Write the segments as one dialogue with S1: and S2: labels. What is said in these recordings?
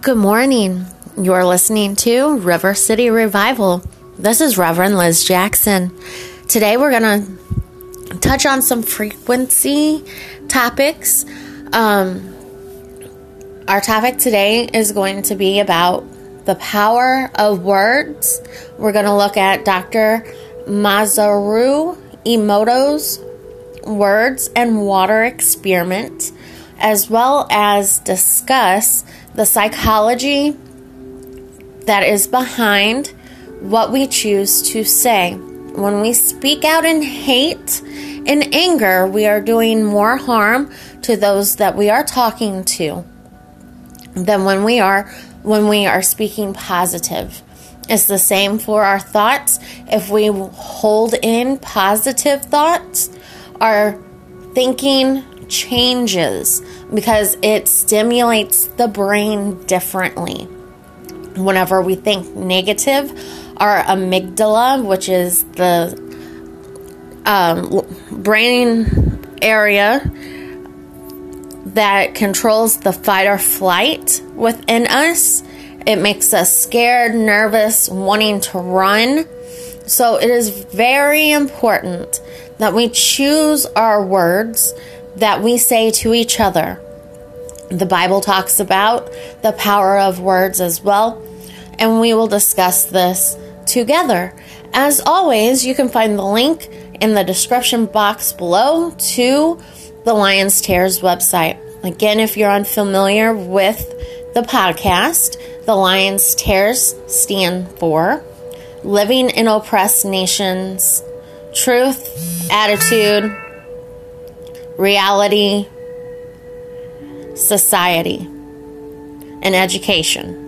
S1: Good morning. You're listening to River City Revival. This is Reverend Liz Jackson. Today we're going to touch on some frequency topics. Um, our topic today is going to be about the power of words. We're going to look at Dr. Masaru Emoto's words and water experiment, as well as discuss the psychology that is behind what we choose to say. When we speak out in hate and anger, we are doing more harm to those that we are talking to than when we are when we are speaking positive. It's the same for our thoughts. If we hold in positive thoughts, our thinking changes because it stimulates the brain differently. Whenever we think negative, our amygdala, which is the um, brain area that controls the fight or flight within us, it makes us scared, nervous, wanting to run. So it is very important that we choose our words that we say to each other. The Bible talks about the power of words as well, and we will discuss this together. As always, you can find the link in the description box below to the Lions Tears website. Again, if you're unfamiliar with the podcast, the Lions Tears stand for Living in Oppressed Nations, Truth, Attitude, Reality, Society, and Education.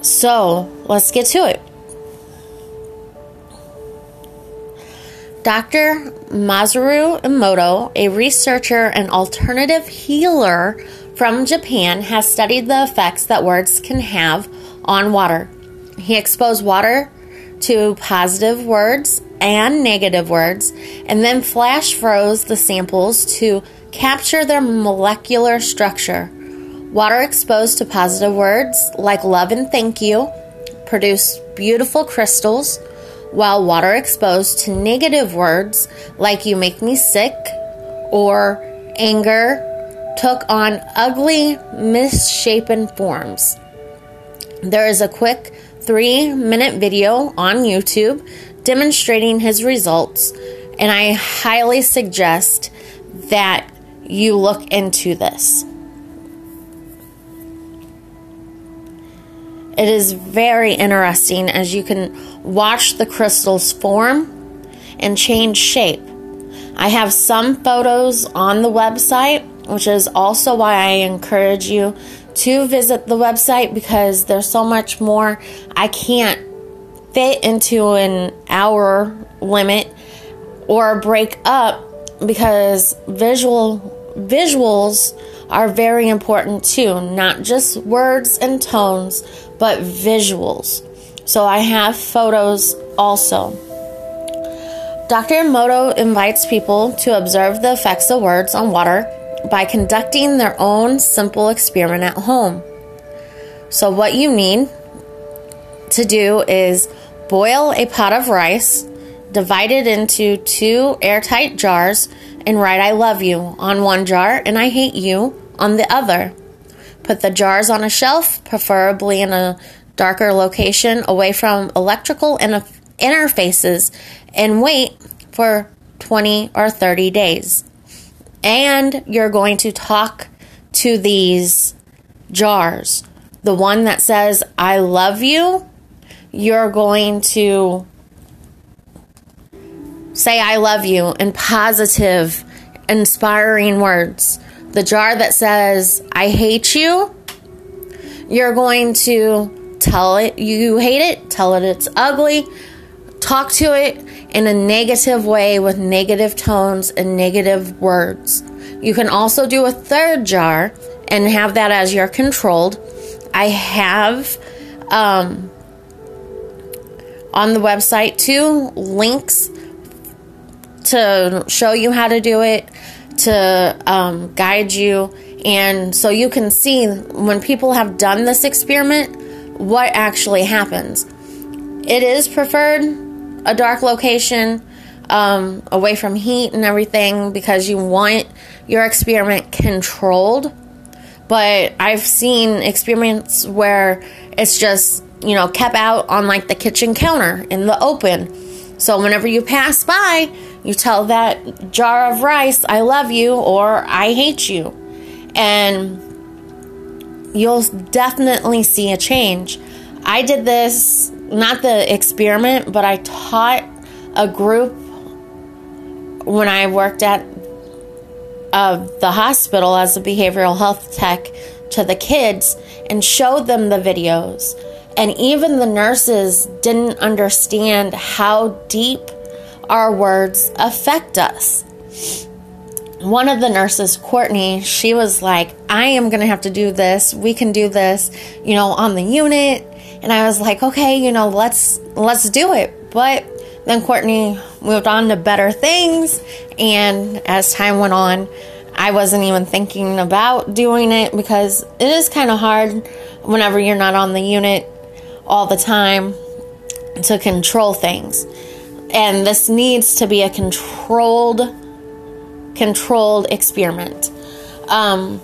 S1: So let's get to it. Dr. Masaru Emoto, a researcher and alternative healer from Japan, has studied the effects that words can have on water. He exposed water to positive words and negative words and then flash froze the samples to capture their molecular structure. Water exposed to positive words like love and thank you produce beautiful crystals while water exposed to negative words like you make me sick or anger took on ugly, misshapen forms. There is a quick three minute video on YouTube demonstrating his results, and I highly suggest that you look into this. It is very interesting as you can watch the crystals form and change shape. I have some photos on the website, which is also why I encourage you to visit the website because there's so much more I can't fit into an hour limit or break up because visual visuals are very important too, not just words and tones, but visuals. So I have photos also. Dr. Emoto invites people to observe the effects of words on water by conducting their own simple experiment at home. So, what you need to do is boil a pot of rice, divide it into two airtight jars, and write I love you on one jar and I hate you on the other. Put the jars on a shelf, preferably in a darker location away from electrical and interfaces, and wait for 20 or 30 days. And you're going to talk to these jars. The one that says, I love you, you're going to say, I love you in positive, inspiring words the jar that says, I hate you, you're going to tell it you hate it, tell it it's ugly, talk to it in a negative way with negative tones and negative words. You can also do a third jar and have that as your controlled. I have um, on the website two links to show you how to do it to um, guide you And so you can see when people have done this experiment what actually happens. It is preferred a dark location um, away from heat and everything because you want your experiment controlled. But I've seen experiments where it's just, you know, kept out on like the kitchen counter in the open. So whenever you pass by, you tell that jar of rice, I love you or I hate you. And you'll definitely see a change. I did this, not the experiment, but I taught a group when I worked at uh, the hospital as a behavioral health tech to the kids and showed them the videos. And even the nurses didn't understand how deep our words affect us. One of the nurses, Courtney, she was like, I am going to have to do this. We can do this, you know, on the unit. And I was like, okay, you know, let's let's do it. But then Courtney moved on to better things, and as time went on, I wasn't even thinking about doing it because it is kind of hard whenever you're not on the unit all the time to control things. And this needs to be a controlled controlled experiment. Um,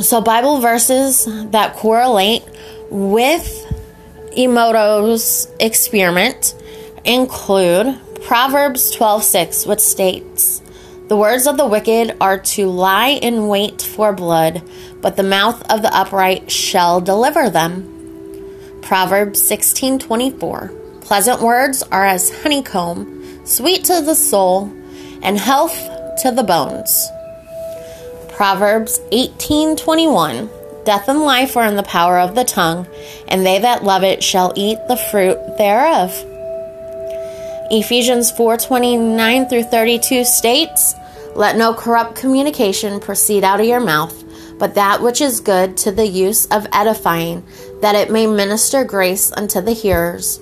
S1: so Bible verses that correlate with Emoto's experiment include Proverbs 12:6 which states, "The words of the wicked are to lie in wait for blood, but the mouth of the upright shall deliver them." Proverbs 16:24 Pleasant words are as honeycomb, sweet to the soul, and health to the bones. Proverbs 18:21 Death and life are in the power of the tongue, and they that love it shall eat the fruit thereof. Ephesians 4:29 through 32 states, "Let no corrupt communication proceed out of your mouth, but that which is good to the use of edifying, that it may minister grace unto the hearers.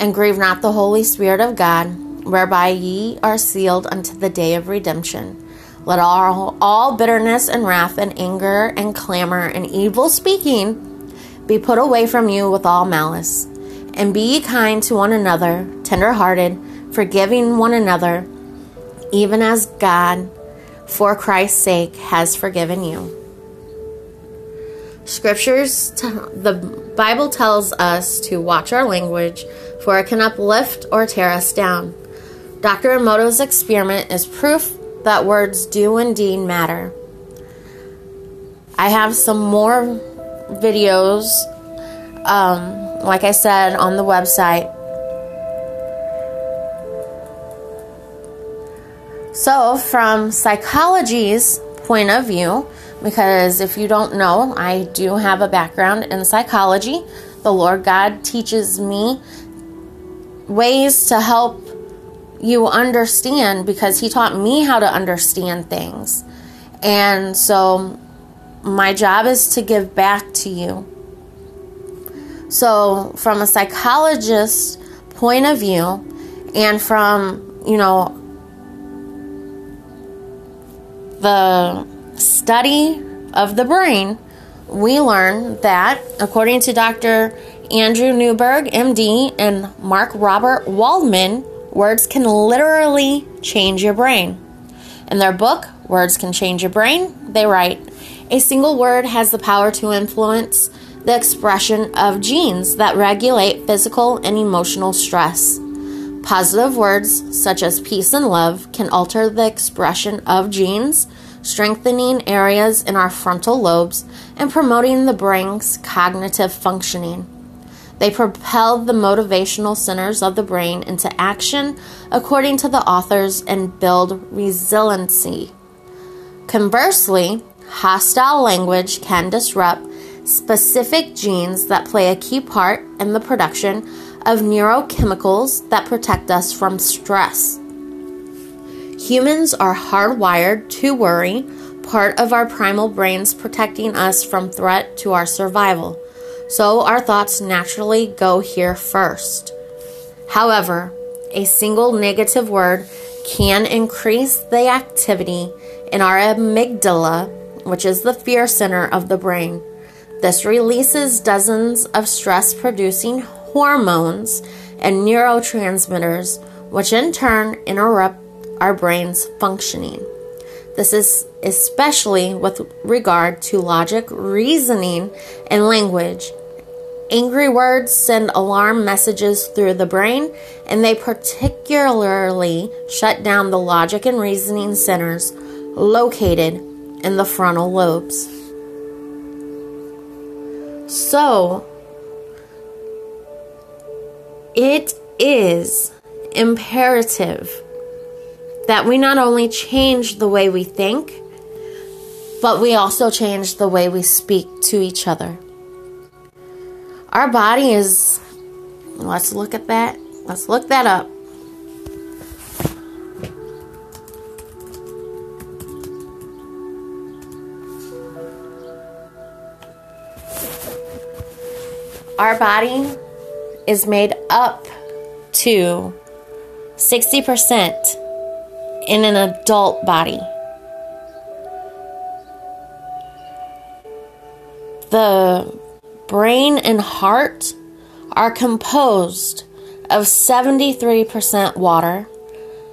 S1: And grieve not the Holy Spirit of God, whereby ye are sealed unto the day of redemption." Let all, all bitterness and wrath and anger and clamor and evil speaking be put away from you with all malice. And be ye kind to one another, tender hearted, forgiving one another, even as God, for Christ's sake, has forgiven you. Scriptures, the Bible tells us to watch our language, for it can uplift or tear us down. Dr. Emoto's experiment is proof that words do indeed matter. I have some more videos, um, like I said, on the website. So, from psychology's point of view, because if you don't know, I do have a background in psychology. The Lord God teaches me ways to help you understand because he taught me how to understand things. And so my job is to give back to you. So, from a psychologist's point of view, and from, you know, the study of the brain, we learn that, according to Dr. Andrew Newberg, MD, and Mark Robert Waldman, Words can literally change your brain. In their book, Words Can Change Your Brain, they write A single word has the power to influence the expression of genes that regulate physical and emotional stress. Positive words, such as peace and love, can alter the expression of genes, strengthening areas in our frontal lobes and promoting the brain's cognitive functioning. They propel the motivational centers of the brain into action according to the authors and build resiliency. Conversely, hostile language can disrupt specific genes that play a key part in the production of neurochemicals that protect us from stress. Humans are hardwired to worry, part of our primal brains protecting us from threat to our survival so our thoughts naturally go here first. However, a single negative word can increase the activity in our amygdala, which is the fear center of the brain. This releases dozens of stress producing hormones and neurotransmitters, which in turn interrupt our brain's functioning. This is especially with regard to logic, reasoning, and language. Angry words send alarm messages through the brain, and they particularly shut down the logic and reasoning centers located in the frontal lobes. So, it is imperative that we not only change the way we think, but we also change the way we speak to each other. Our body is, let's look at that. Let's look that up. Our body is made up to 60% in an adult body. The brain and heart are composed of 73% water,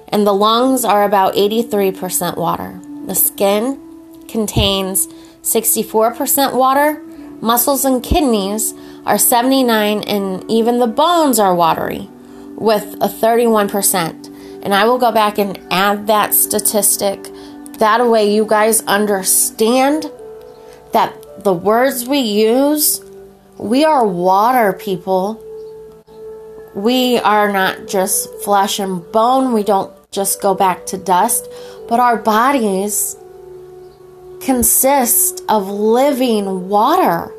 S1: and the lungs are about 83% water. The skin contains 64% water, muscles and kidneys are 79 and even the bones are watery with a 31%. And I will go back and add that statistic. That way, you guys understand that the words we use, we are water people. We are not just flesh and bone. We don't just go back to dust, but our bodies consist of living water.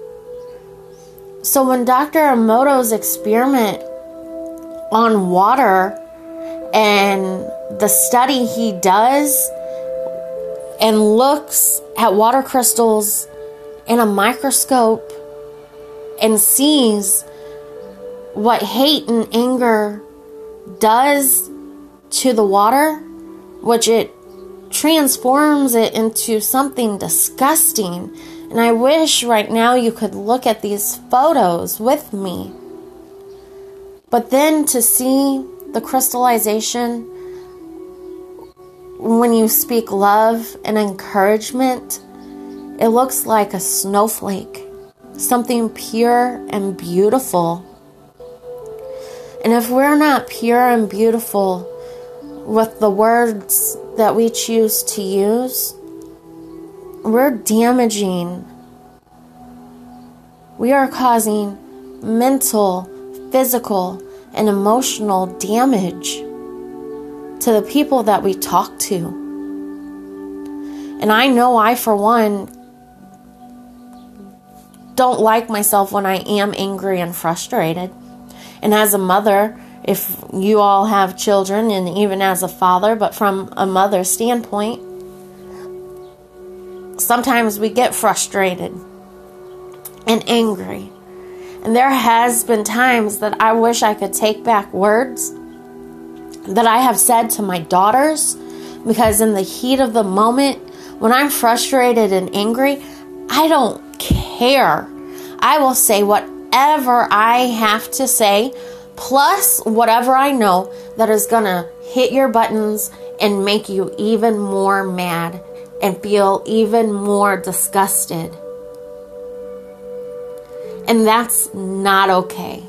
S1: So when Dr. Emoto's experiment on water and the study he does and looks at water crystals in a microscope and sees what hate and anger does to the water, which it transforms it into something disgusting. And I wish right now you could look at these photos with me. But then to see the crystallization, when you speak love and encouragement, it looks like a snowflake, something pure and beautiful. And if we're not pure and beautiful with the words that we choose to use, we're damaging. We are causing mental, physical, and emotional damage to the people that we talk to. And I know I, for one, don't like myself when I am angry and frustrated. And as a mother, if you all have children, and even as a father, but from a mother's standpoint, sometimes we get frustrated and angry. And there has been times that I wish I could take back words that I have said to my daughters because in the heat of the moment, when I'm frustrated and angry, I don't care. I will say whatever I have to say, plus whatever I know that is going to hit your buttons and make you even more mad and feel even more disgusted. And that's not okay.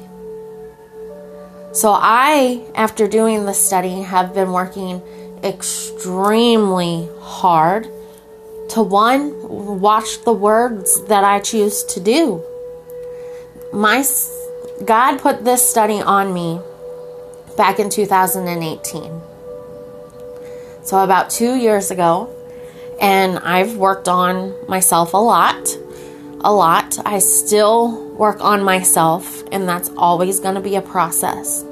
S1: So, I, after doing the study, have been working extremely hard to one, watch the words that I choose to do. My God put this study on me back in 2018. So, about two years ago, and I've worked on myself a lot a lot. I still work on myself, and that's always going to be a process.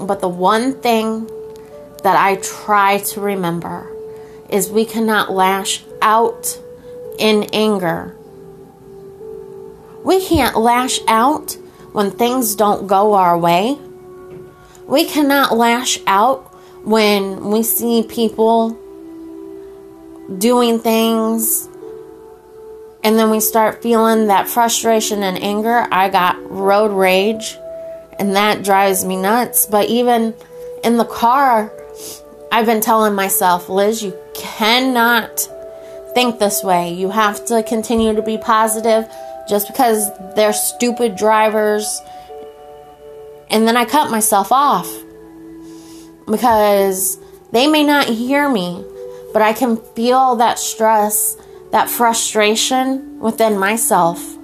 S1: But the one thing that I try to remember is we cannot lash out in anger. We can't lash out when things don't go our way. We cannot lash out when we see people doing things and then we start feeling that frustration and anger, I got road rage, and that drives me nuts. But even in the car, I've been telling myself, Liz, you cannot think this way. You have to continue to be positive just because they're stupid drivers. And then I cut myself off because they may not hear me, but I can feel that stress that frustration within myself.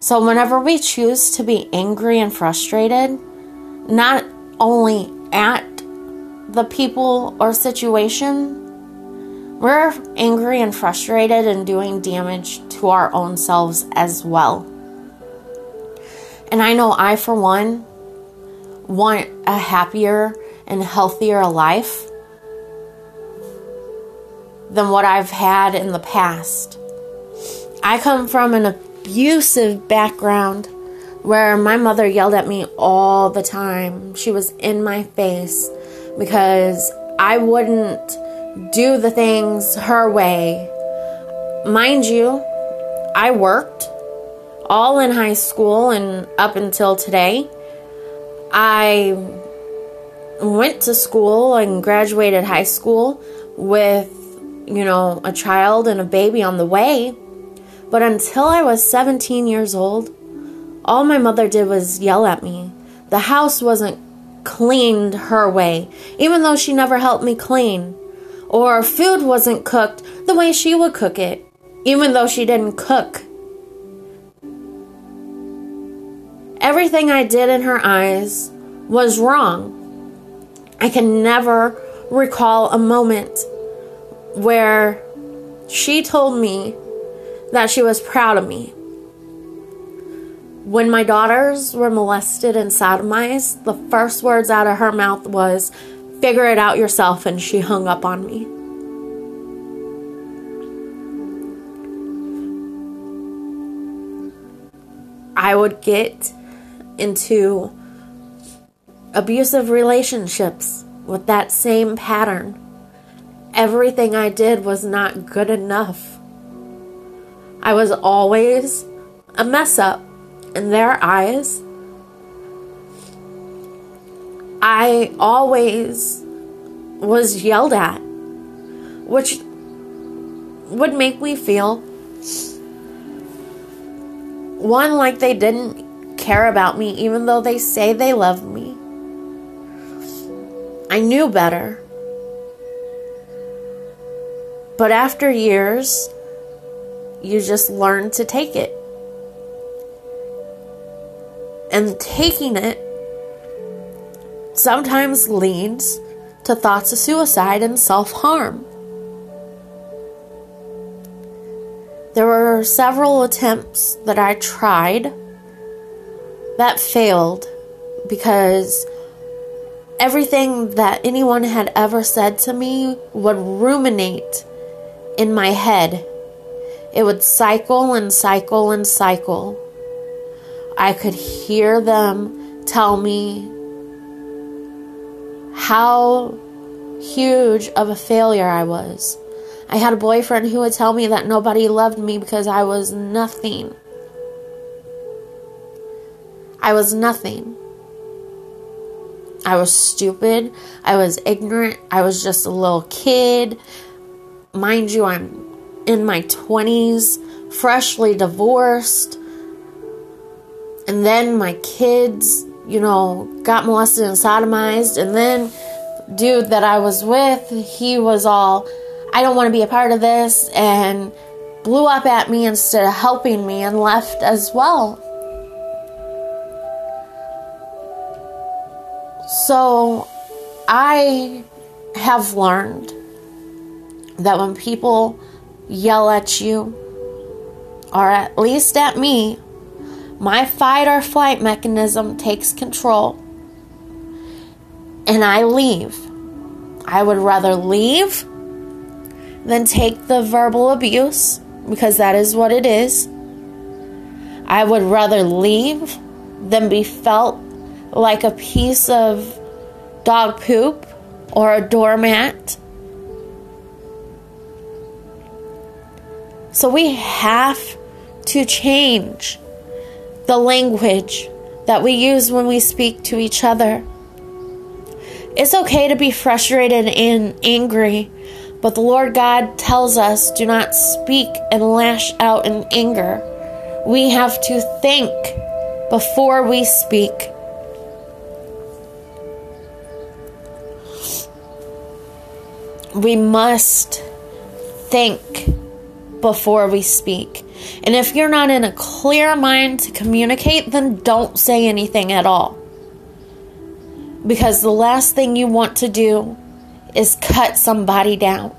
S1: So, whenever we choose to be angry and frustrated, not only at the people or situation, we're angry and frustrated and doing damage to our own selves as well. And I know I, for one, want a happier and healthier life than what I've had in the past. I come from an abusive background where my mother yelled at me all the time. She was in my face because I wouldn't do the things her way. Mind you, I worked all in high school and up until today. I went to school and graduated high school with you know, a child and a baby on the way. But until I was 17 years old, all my mother did was yell at me. The house wasn't cleaned her way, even though she never helped me clean. Or food wasn't cooked the way she would cook it, even though she didn't cook. Everything I did in her eyes was wrong. I can never recall a moment where she told me that she was proud of me. When my daughters were molested and sodomized, the first words out of her mouth was, Figure it out yourself, and she hung up on me. I would get into abusive relationships with that same pattern everything I did was not good enough. I was always a mess up in their eyes. I always was yelled at, which would make me feel one like they didn't care about me, even though they say they love me. I knew better. But after years, you just learn to take it. And taking it sometimes leads to thoughts of suicide and self harm. There were several attempts that I tried that failed because everything that anyone had ever said to me would ruminate in my head. It would cycle and cycle and cycle. I could hear them tell me how huge of a failure I was. I had a boyfriend who would tell me that nobody loved me because I was nothing. I was nothing. I was stupid. I was ignorant. I was just a little kid mind you, I'm in my 20s, freshly divorced. And then my kids, you know, got molested and sodomized. And then, dude that I was with, he was all, I don't want to be a part of this, and blew up at me instead of helping me and left as well. So, I have learned that when people yell at you, or at least at me, my fight or flight mechanism takes control and I leave. I would rather leave than take the verbal abuse because that is what it is. I would rather leave than be felt like a piece of dog poop or a doormat So we have to change the language that we use when we speak to each other. It's okay to be frustrated and angry, but the Lord God tells us do not speak and lash out in anger. We have to think before we speak. We must think before we speak. And if you're not in a clear mind to communicate, then don't say anything at all. Because the last thing you want to do is cut somebody down.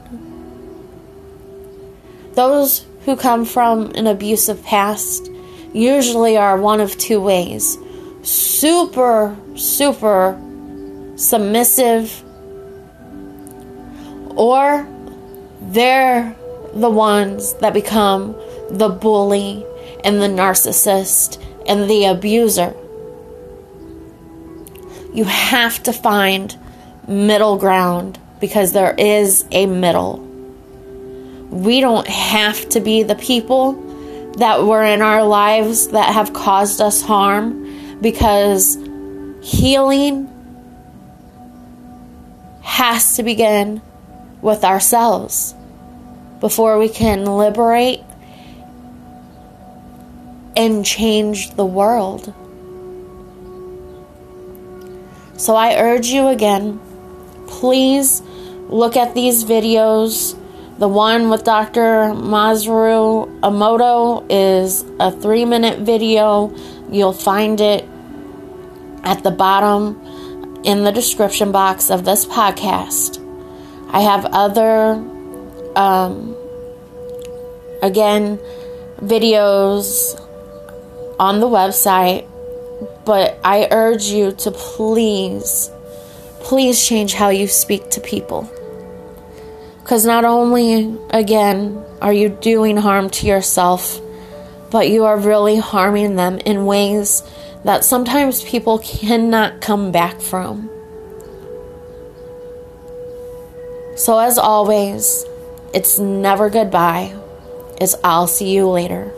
S1: Those who come from an abusive past usually are one of two ways super, super submissive, or they're the ones that become the bully and the narcissist and the abuser. You have to find middle ground because there is a middle. We don't have to be the people that were in our lives that have caused us harm because healing has to begin with ourselves before we can liberate and change the world. So I urge you again, please look at these videos. The one with Dr. Masaru Emoto is a three minute video. You'll find it at the bottom in the description box of this podcast. I have other um, again, videos on the website, but I urge you to please, please change how you speak to people. Because not only, again, are you doing harm to yourself, but you are really harming them in ways that sometimes people cannot come back from. So, as always, it's never goodbye. It's I'll see you later.